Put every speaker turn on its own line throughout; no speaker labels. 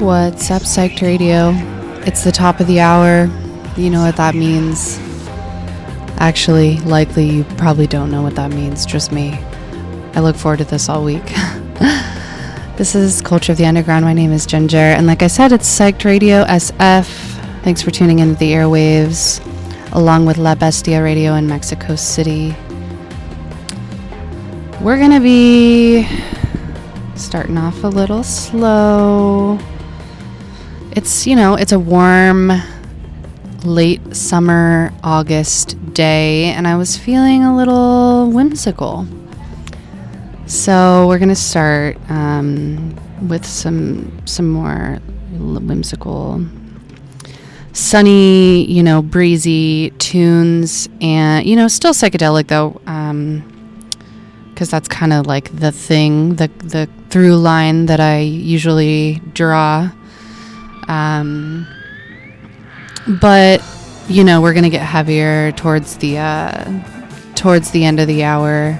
What's up, Psyched Radio? It's the top of the hour. You know what that means. Actually, likely you probably don't know what that means, just me. I look forward to this all week. this is Culture of the Underground. My name is Ginger, and like I said, it's Psyched Radio SF. Thanks for tuning into the airwaves, along with La Bestia Radio in Mexico City. We're gonna be starting off a little slow. It's, you know, it's a warm, late summer August day, and I was feeling a little whimsical. So we're gonna start um, with some some more whimsical, sunny, you know, breezy tunes, and you know, still psychedelic though. Um, because that's kind of like the thing, the the through line that I usually draw. Um, but you know, we're gonna get heavier towards the uh, towards the end of the hour,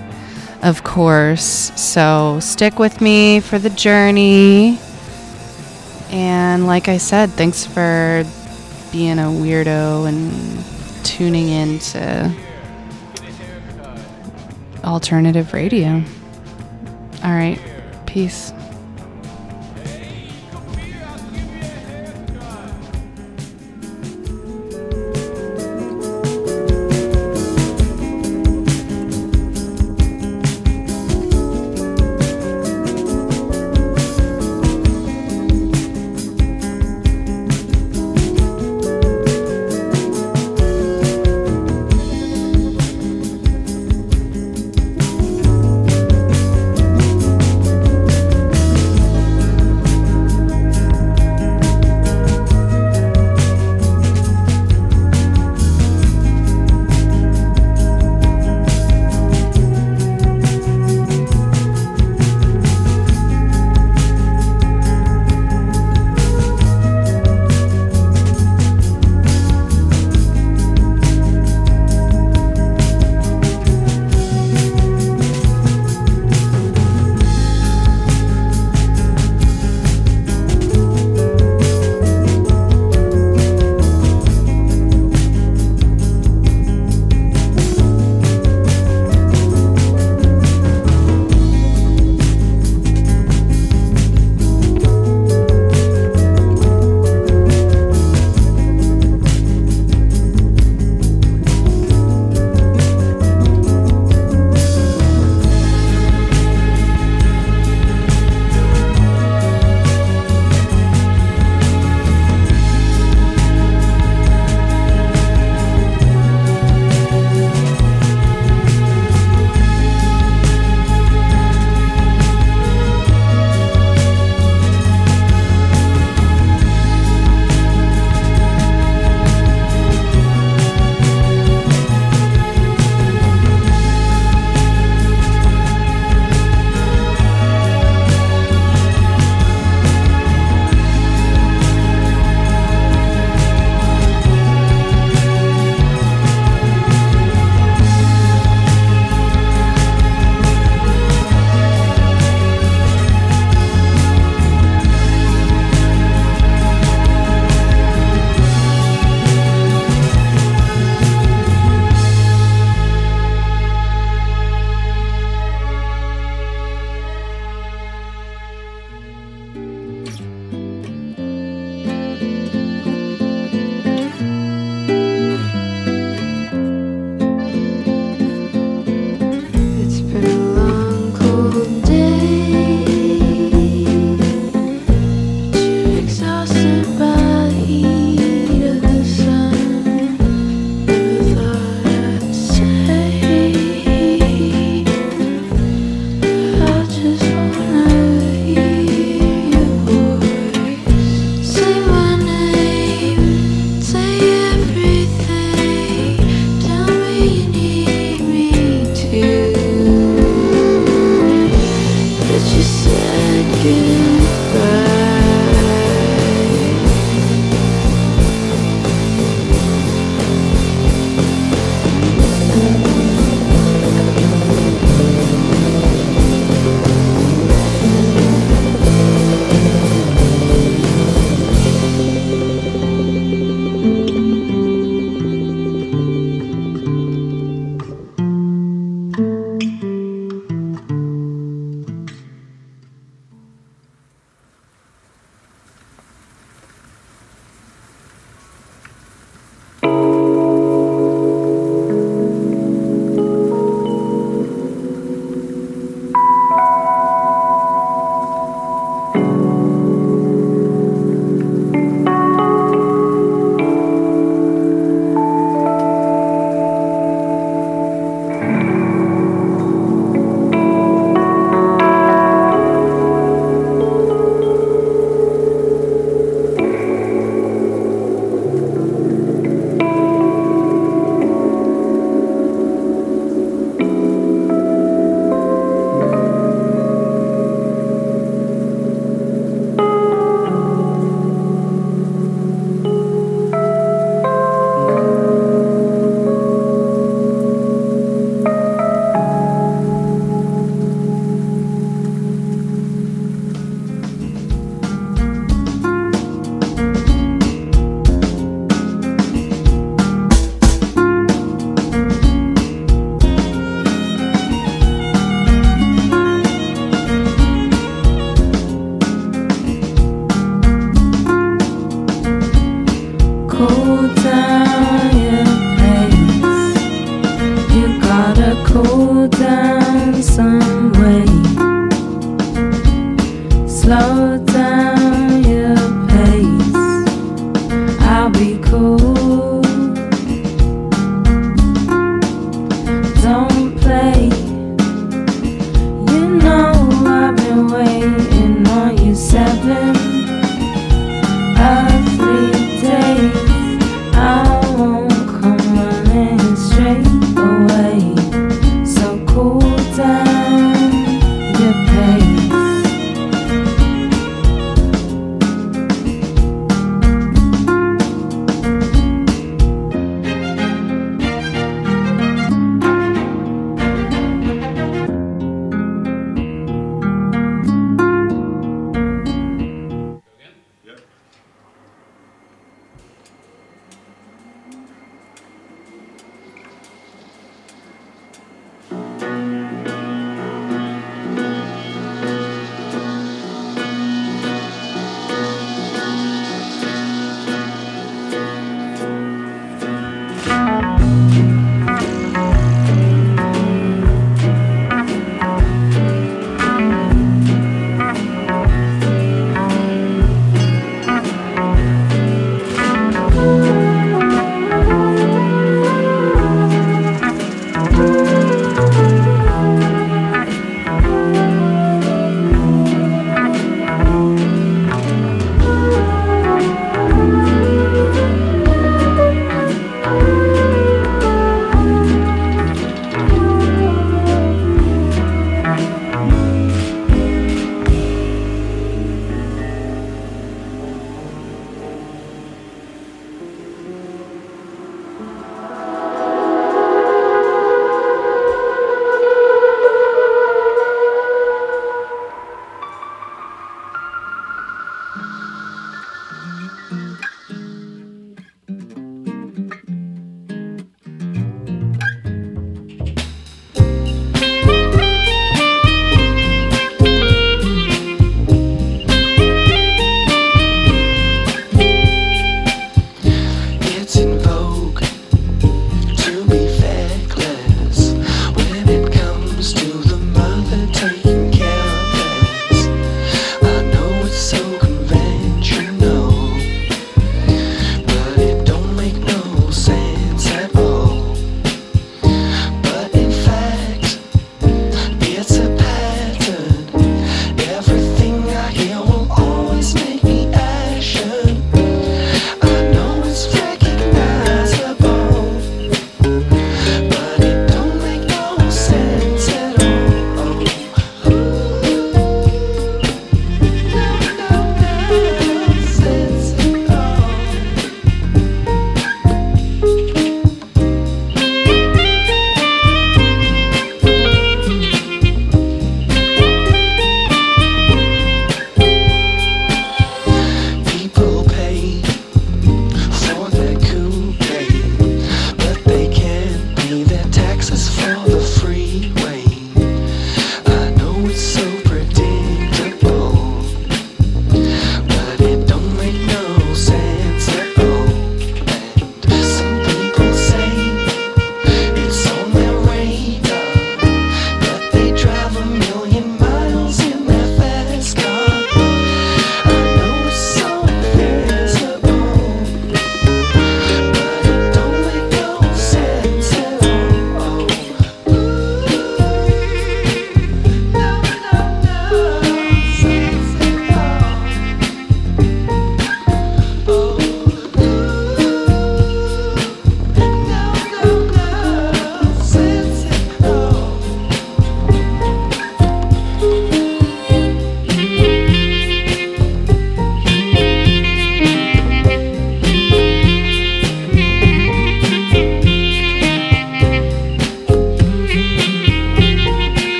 of course. So stick with me for the journey. And like I said, thanks for being a weirdo and tuning in to alternative radio. All right. Peace.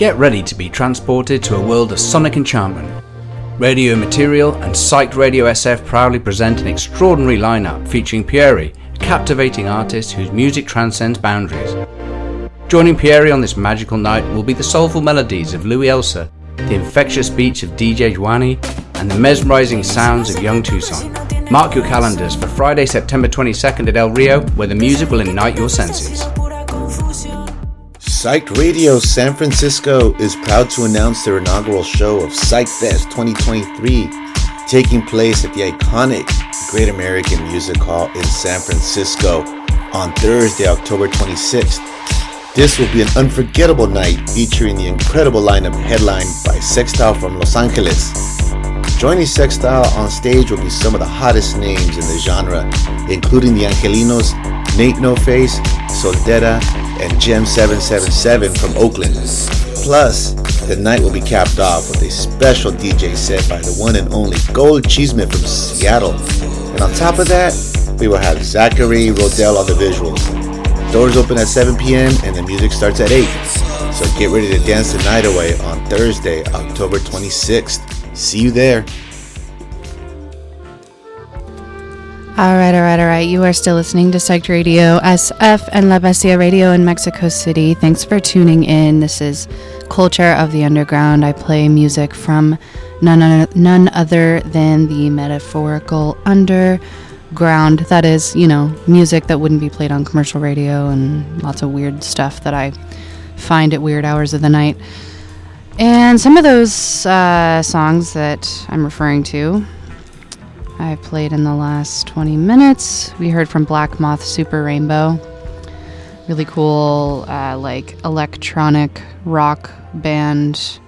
Get ready to be transported to a world of sonic enchantment. Radio Material and Psyched Radio SF proudly present an extraordinary lineup featuring Pieri, a captivating artist whose music transcends boundaries. Joining Pieri on this magical night will be the soulful melodies of Louis Elsa, the infectious beats of DJ Juani, and the mesmerizing sounds of Young Tucson. Mark your calendars for Friday, September 22nd at El Rio, where the music will ignite your senses.
Psyched Radio San Francisco is proud to announce their inaugural show of Psych Fest 2023, taking place at the iconic Great American Music Hall in San Francisco on Thursday, October 26th. This will be an unforgettable night featuring the incredible lineup headlined by Sextile from Los Angeles. Joining Sextile on stage will be some of the hottest names in the genre, including the Angelinos, Nate No Face, Soltera, and Gem 777 from Oakland. Plus, the night will be capped off with a special DJ set by the one and only Gold Cheeseman from Seattle. And on top of that, we will have Zachary Rodell on the visuals. Doors open at 7 p.m. and the music starts at 8. So get ready to dance the night away on Thursday, October 26th. See you there.
All right, all right, all right. You are still listening to Psyched Radio, SF, and La Bestia Radio in Mexico City. Thanks for tuning in. This is Culture of the Underground. I play music from none, none other than the metaphorical underground. That is, you know, music that wouldn't be played on commercial radio and lots of weird stuff that I find at weird hours of the night. And some of those uh, songs that I'm referring to I've played in the last 20 minutes. We heard from Black Moth Super Rainbow. Really cool, uh, like electronic rock band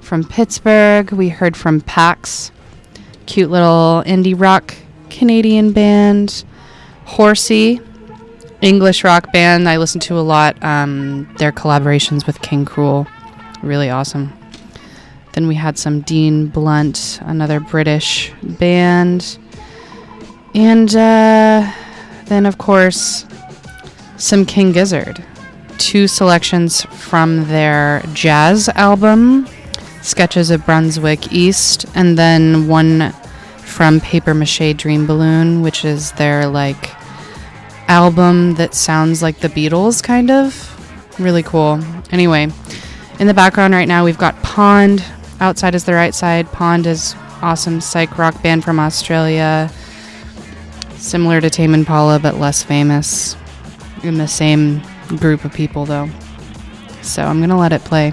from Pittsburgh. We heard from Packs, cute little indie rock Canadian band. Horsey, English rock band I listen to a lot. Um, their collaborations with King Krule, really awesome. Then we had some Dean Blunt, another British band. And uh, then, of course, some King Gizzard. Two selections from their jazz album, Sketches of Brunswick East, and then one from Paper Mache Dream Balloon, which is their like album that sounds like the Beatles, kind of. Really cool. Anyway, in the background right now, we've got Pond Outside is the Right Side. Pond is awesome psych rock band from Australia. Similar to Tame Impala, but less famous. In the same group of people, though. So I'm to let it play.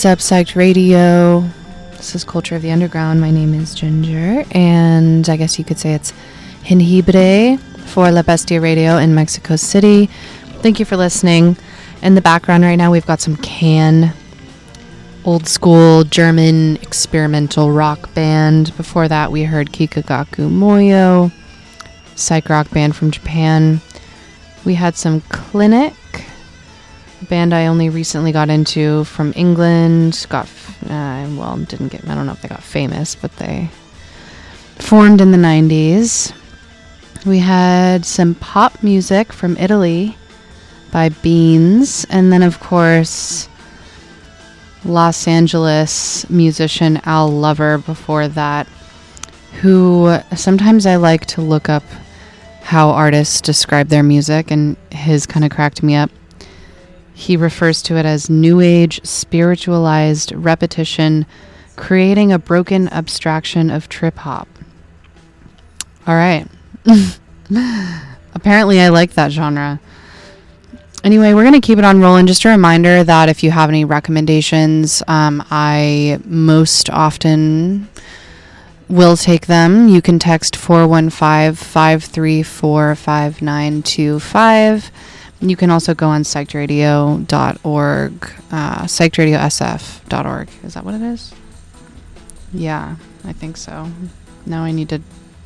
What's up, Psyched Radio? This is Culture of the Underground. My name is Ginger, and I guess you could say it's Hinhibre for La Bestia Radio in Mexico City. Thank you for listening. In the background right now, we've got some Can, old school German experimental rock band. Before that, we heard Kikagaku Moyo, psych rock band from Japan. We had some Clinic band I only recently got into from England. Got uh, well, didn't get. I don't know if they got famous, but they formed in the '90s. We had some pop music from Italy by Beans, and then of course Los Angeles musician Al Lover. Before that, who sometimes I like to look up how artists describe their music, and his kind of cracked me up. He refers to it as New Age spiritualized repetition, creating a broken abstraction of trip hop. All right. Apparently, I like that genre. Anyway, we're going to keep it on rolling. Just a reminder that if you have any recommendations, um, I most often will take them. You can text 415 534 5925. You can also go on psychedradio.org, uh, psychedradiosf.org. Is that what it is? Yeah, I think so. Now I need to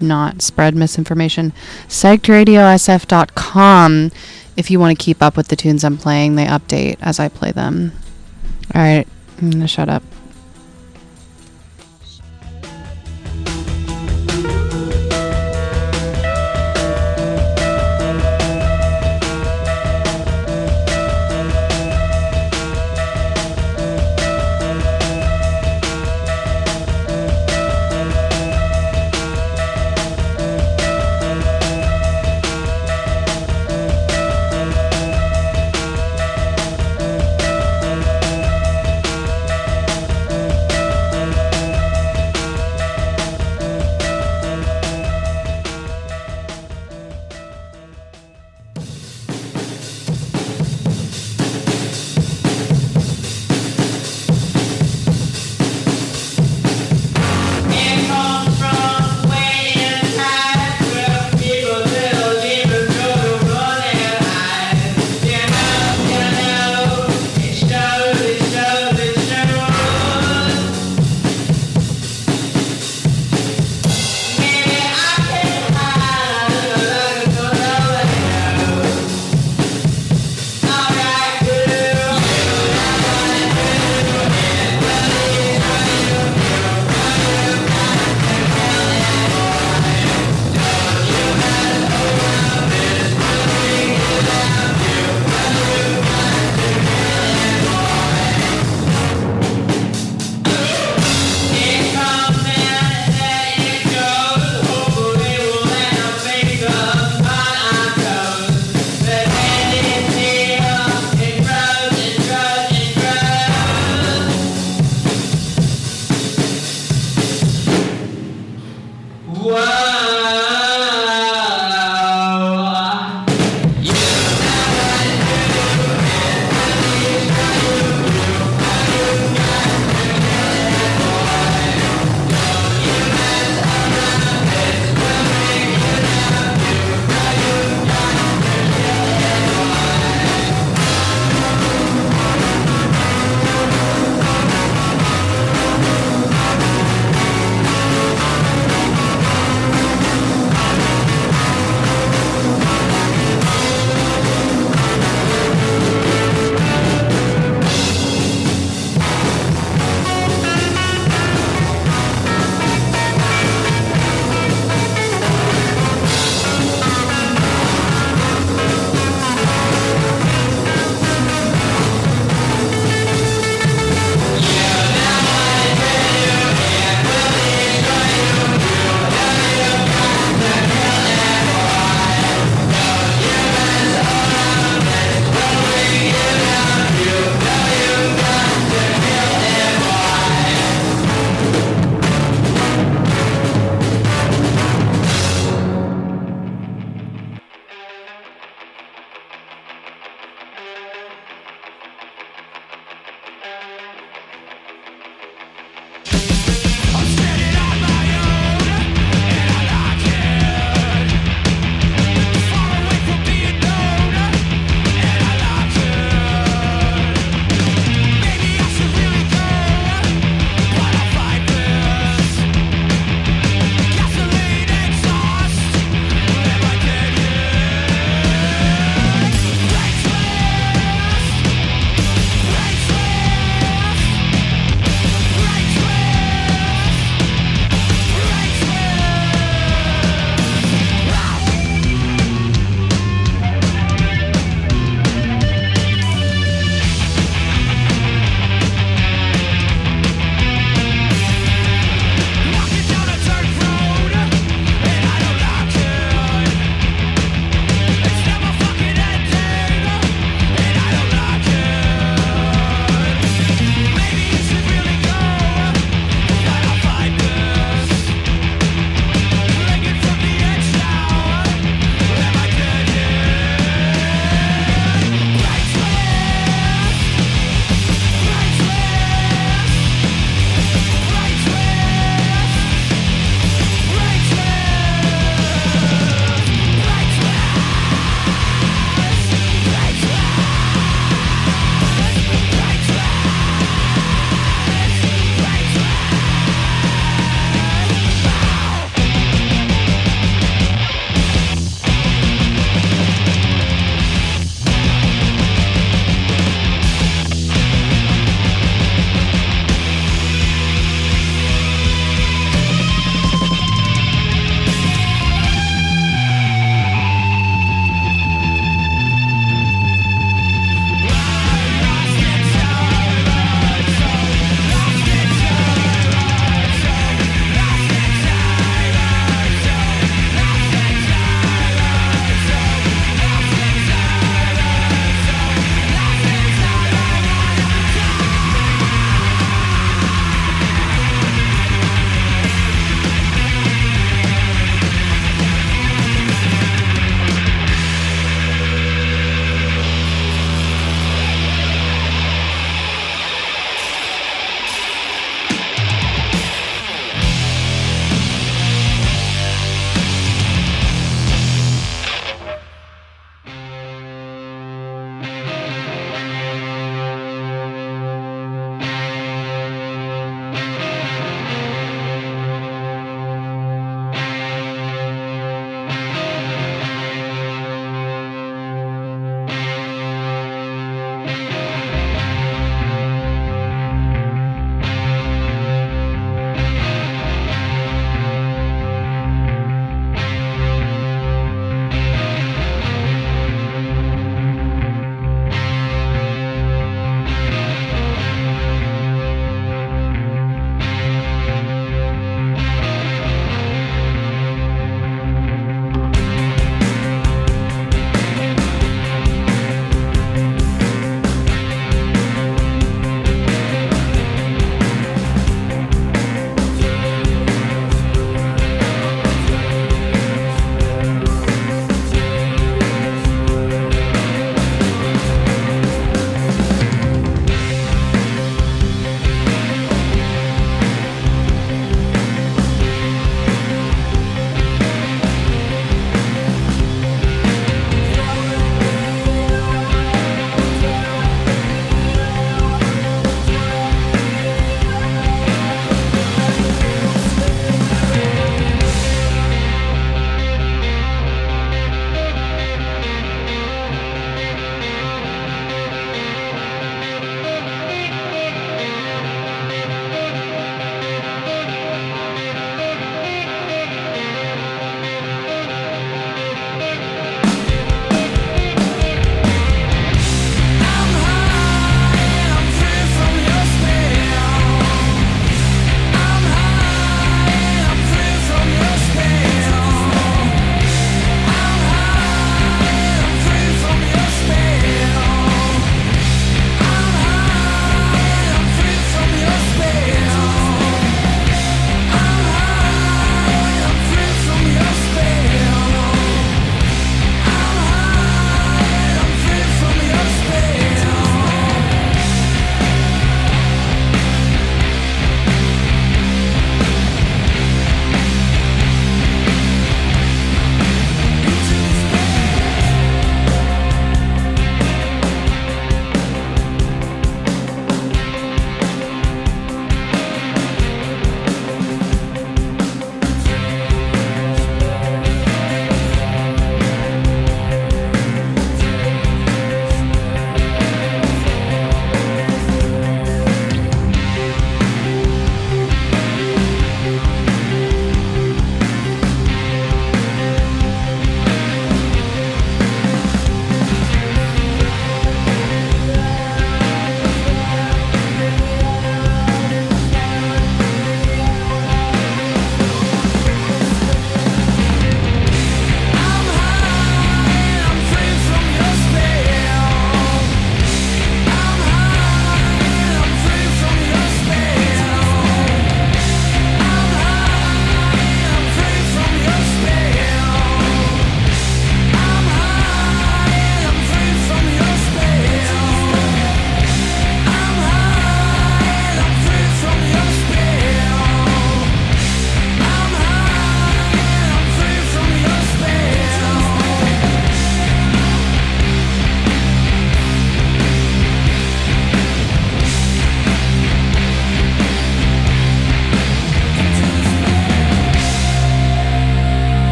not spread misinformation. Psychedradiosf.com. If you want to keep up with the tunes I'm playing, they update as I play them. All right, I'm going to shut up.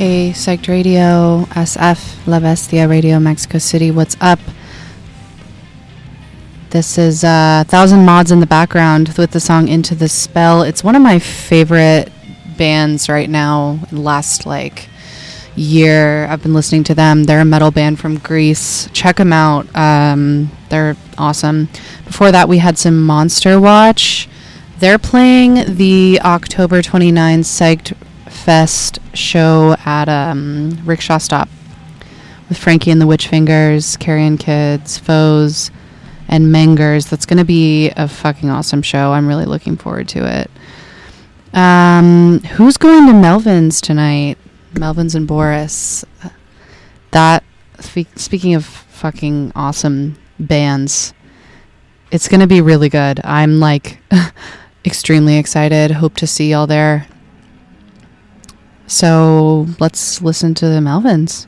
A Psyched Radio, SF, La Bestia Radio, Mexico City. What's up? This is uh, Thousand Mods in the background with the song Into the Spell. It's one of my favorite bands right now. Last like year, I've been listening to them. They're a metal band from Greece. Check them out. Um, they're awesome. Before that, we had some Monster Watch. They're playing the October 29 Psyched Fest show at um, Rickshaw Stop with Frankie and the Witch Fingers, Carrion Kids, Foes, and Mengers. That's going to be a fucking awesome show. I'm really looking forward to it. Um, who's going to Melvins tonight? Melvins and Boris. That, speaking of fucking awesome bands, it's going to be really good. I'm like extremely excited. Hope to see y'all there. So let's listen to the Melvins.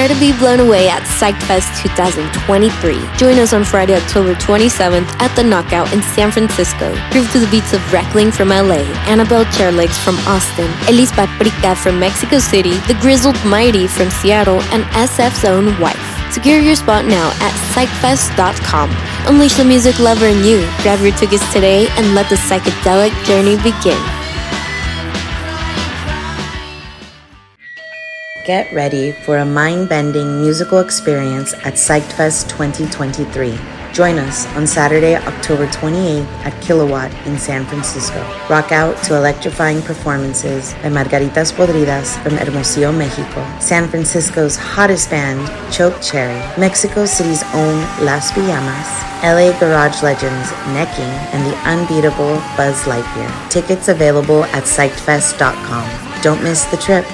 To
be blown away at PsychFest 2023. Join us on Friday, October 27th at the Knockout in San Francisco. Groove to the beats of Reckling from LA, Annabelle Chairlegs from Austin, Elis Paprika from Mexico City, The Grizzled Mighty from Seattle, and SF's own wife. Secure your spot now at psychfest.com. Unleash the music lover in you. Grab your tickets today and let the psychedelic journey begin.
Get ready for a mind bending musical experience at PsychFest 2023. Join us on Saturday, October 28th at Kilowatt in San Francisco. Rock out to electrifying performances by Margaritas Podridas from Hermosillo, Mexico, San Francisco's hottest band, Choke Cherry, Mexico City's own Las Pijamas, LA Garage Legends Necking, and the unbeatable Buzz Lightyear. Tickets available at psychfest.com. Don't miss the trip.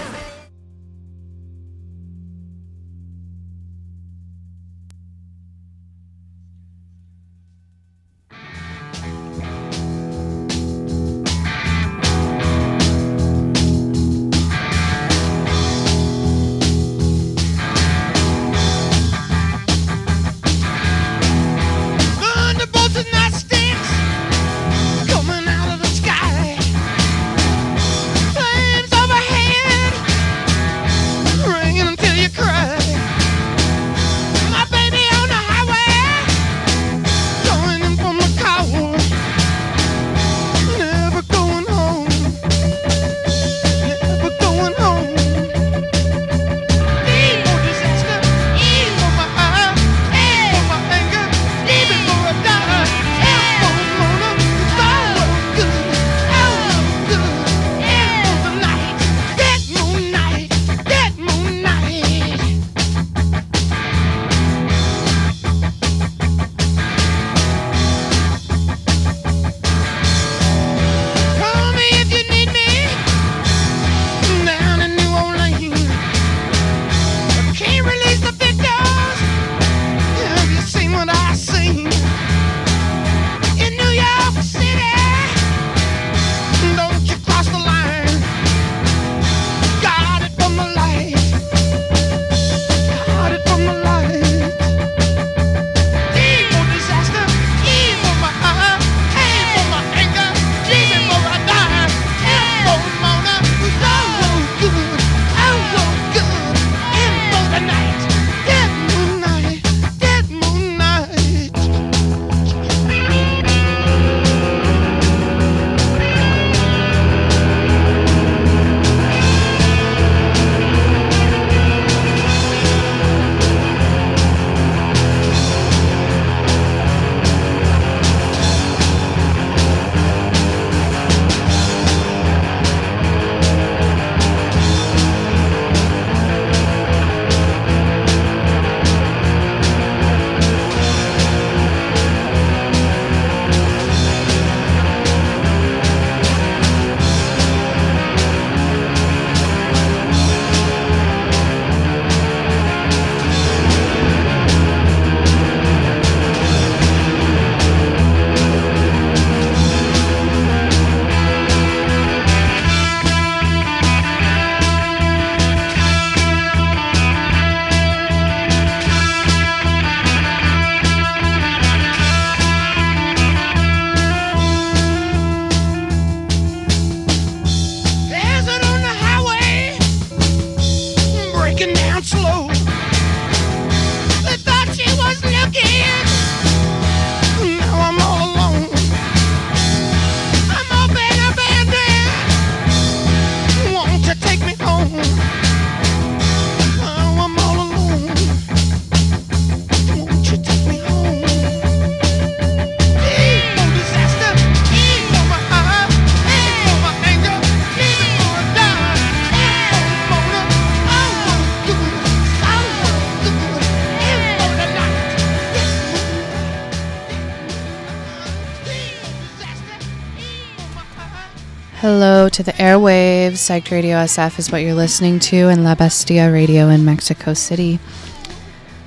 To the airwaves. Psyched Radio SF is what you're listening to in La Bestia Radio in Mexico City.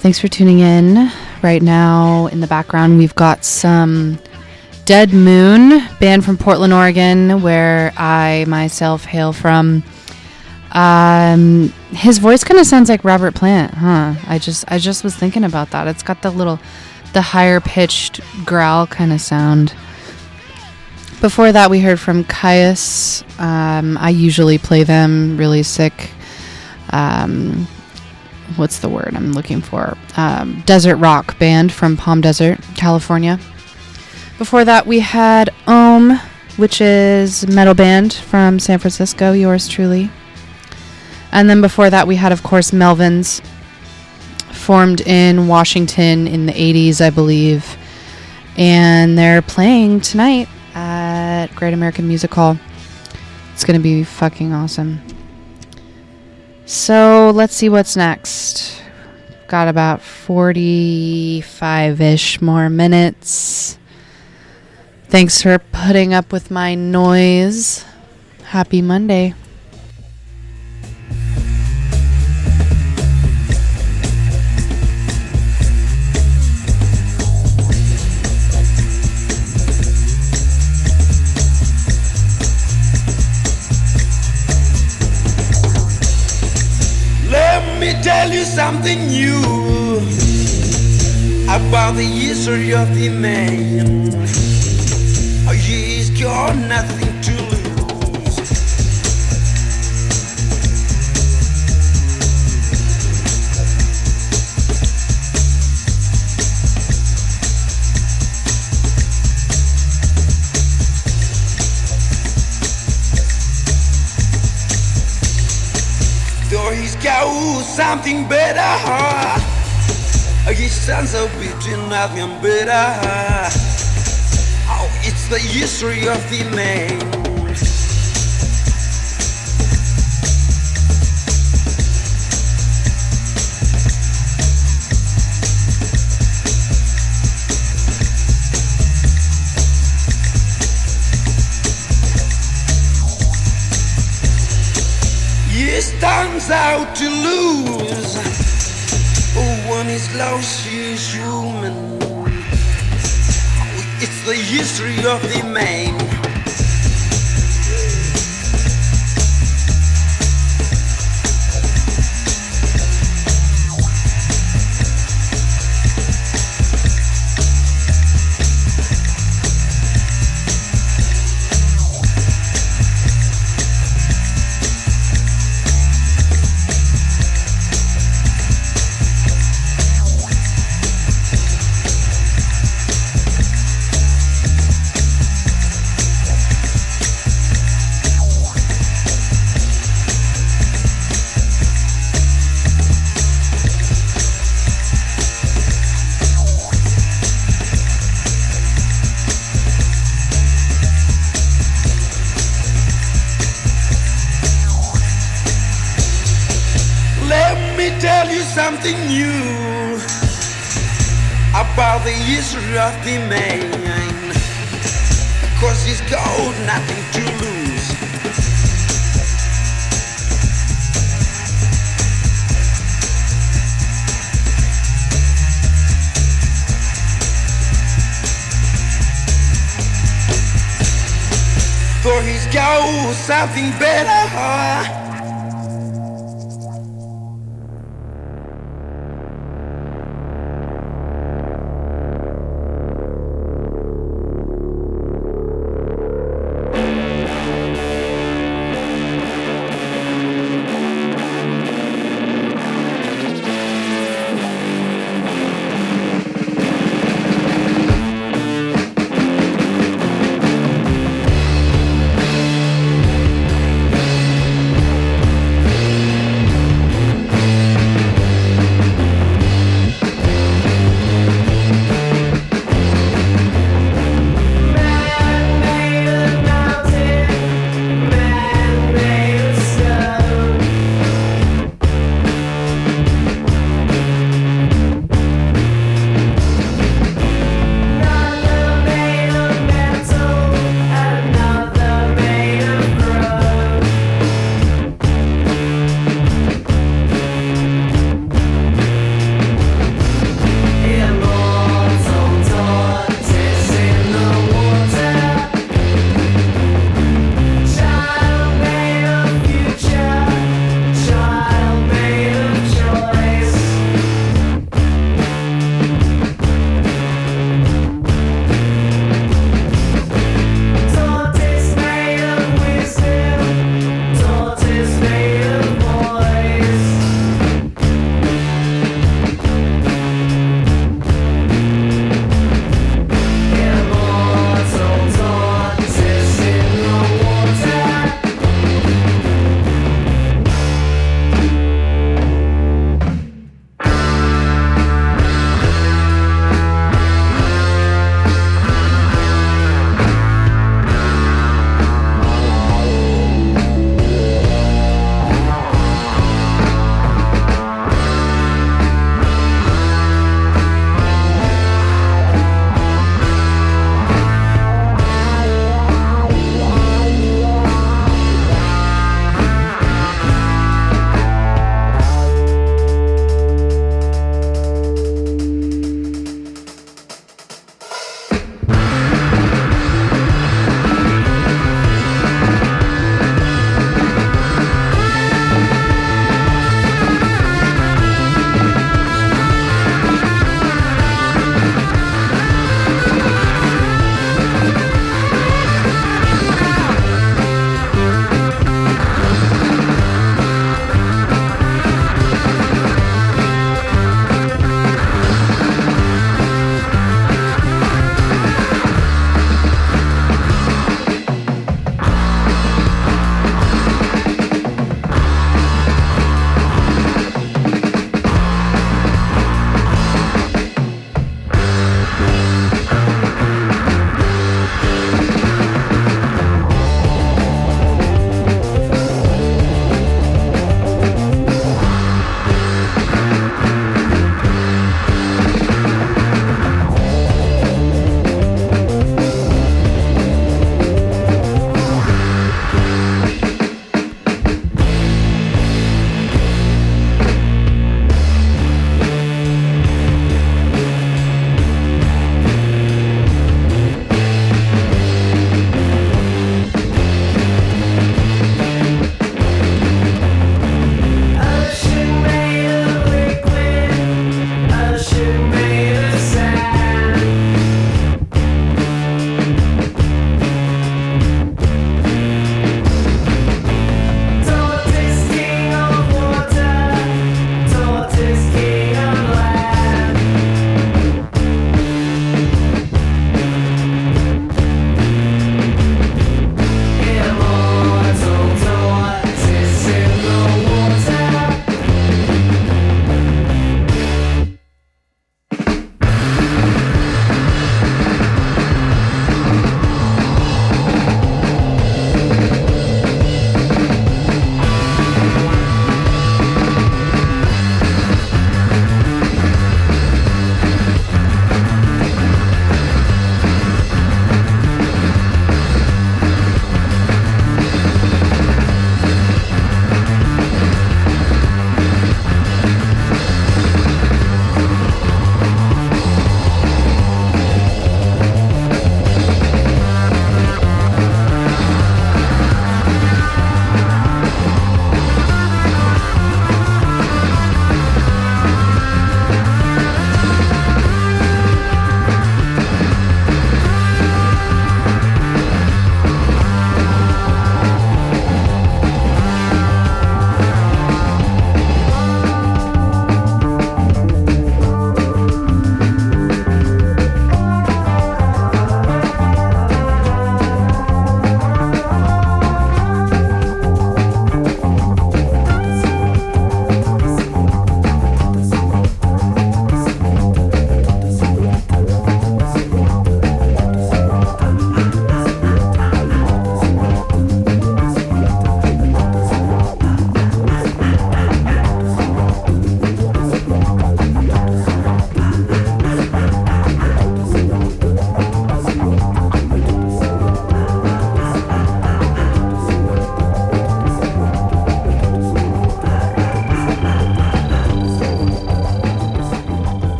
Thanks for tuning in. Right now, in the background, we've got some Dead Moon, band from Portland, Oregon, where I myself hail from. Um, his voice kind of sounds like Robert Plant, huh? I just I just was thinking about that. It's got the little the higher pitched growl kind of sound. Before that, we heard from Kyuss. Um, I usually play them really sick. Um, what's the word I'm looking for? Um, desert rock band from Palm Desert, California. Before that, we had OM, which is metal band from San Francisco. Yours truly. And then before that, we had, of course, Melvins, formed in Washington in the 80s, I believe. And they're playing tonight at Great American Music Hall. It's going to be fucking awesome. So let's see what's next. Got about 45 ish more minutes. Thanks for putting up with my noise. Happy Monday.
Tell you something new about the history of the man. Oh, he's got nothing He's got something better. His sons are beating nothing better. Oh, it's the history of the man. Stands out to lose. When he's lost, he's human. It's the history of the man. Got something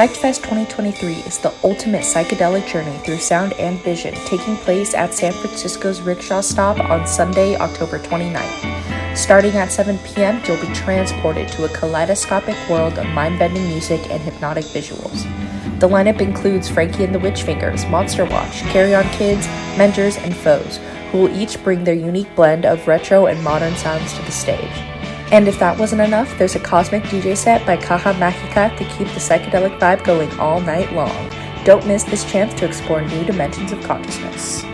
PsychedFest 2023 is the ultimate psychedelic journey through sound and vision, taking place at San Francisco's Rickshaw Stop on Sunday, October 29th. Starting at 7 p.m., you'll be transported to a kaleidoscopic world of mind bending music and hypnotic visuals. The lineup includes Frankie and the Witch Fingers, Monster Watch, Carry On Kids, Mentors, and Foes, who will each bring their unique blend of retro and modern sounds to the stage. And if that wasn't enough, there's a cosmic DJ set by Caja Magica to keep the psychedelic vibe going all night long. Don't miss this chance to explore new dimensions of consciousness.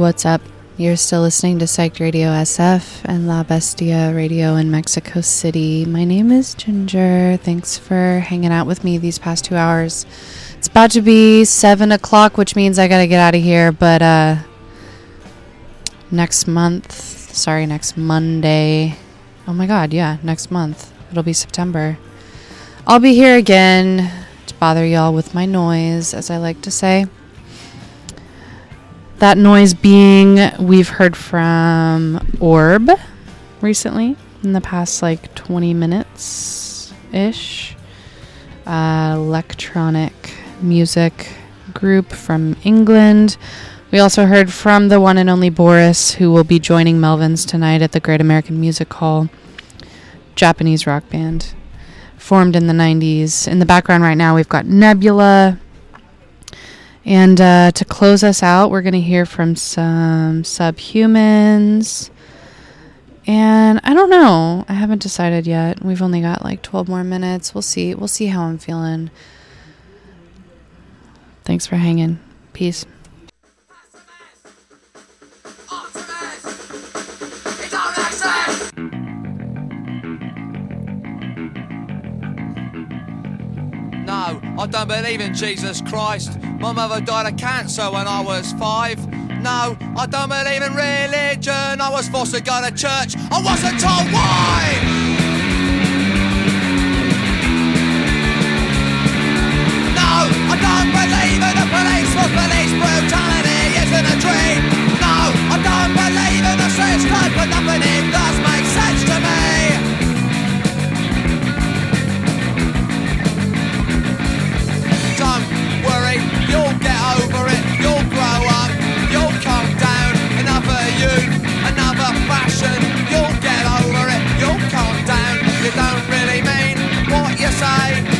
What's up? You're still listening to Psyched Radio SF and La Bestia Radio in Mexico City. My name is Ginger. Thanks for hanging out with me these past two hours. It's about to be seven o'clock, which means I gotta get out of here. But uh, next month, sorry, next Monday. Oh my God, yeah, next month. It'll be September. I'll be here again to bother y'all with my noise, as I like to say. That noise being we've heard from Orb recently in the past like 20 minutes ish. Uh, electronic music group from England. We also heard from the one and only Boris, who will be joining Melvins tonight at the Great American Music Hall. Japanese rock band formed in the 90s. In the background right now, we've got Nebula. And uh, to close us out, we're going to hear from some subhumans. And I don't know. I haven't decided yet. We've only got like 12 more minutes. We'll see. We'll see how I'm feeling. Thanks for hanging. Peace.
No, I don't believe in Jesus Christ. My mother died of cancer when I was five. No, I don't believe in religion. I was forced to go to church. I wasn't told why. No, I don't believe in the police for police brutality isn't a dream. No, I don't believe in the search code for nothing in does sight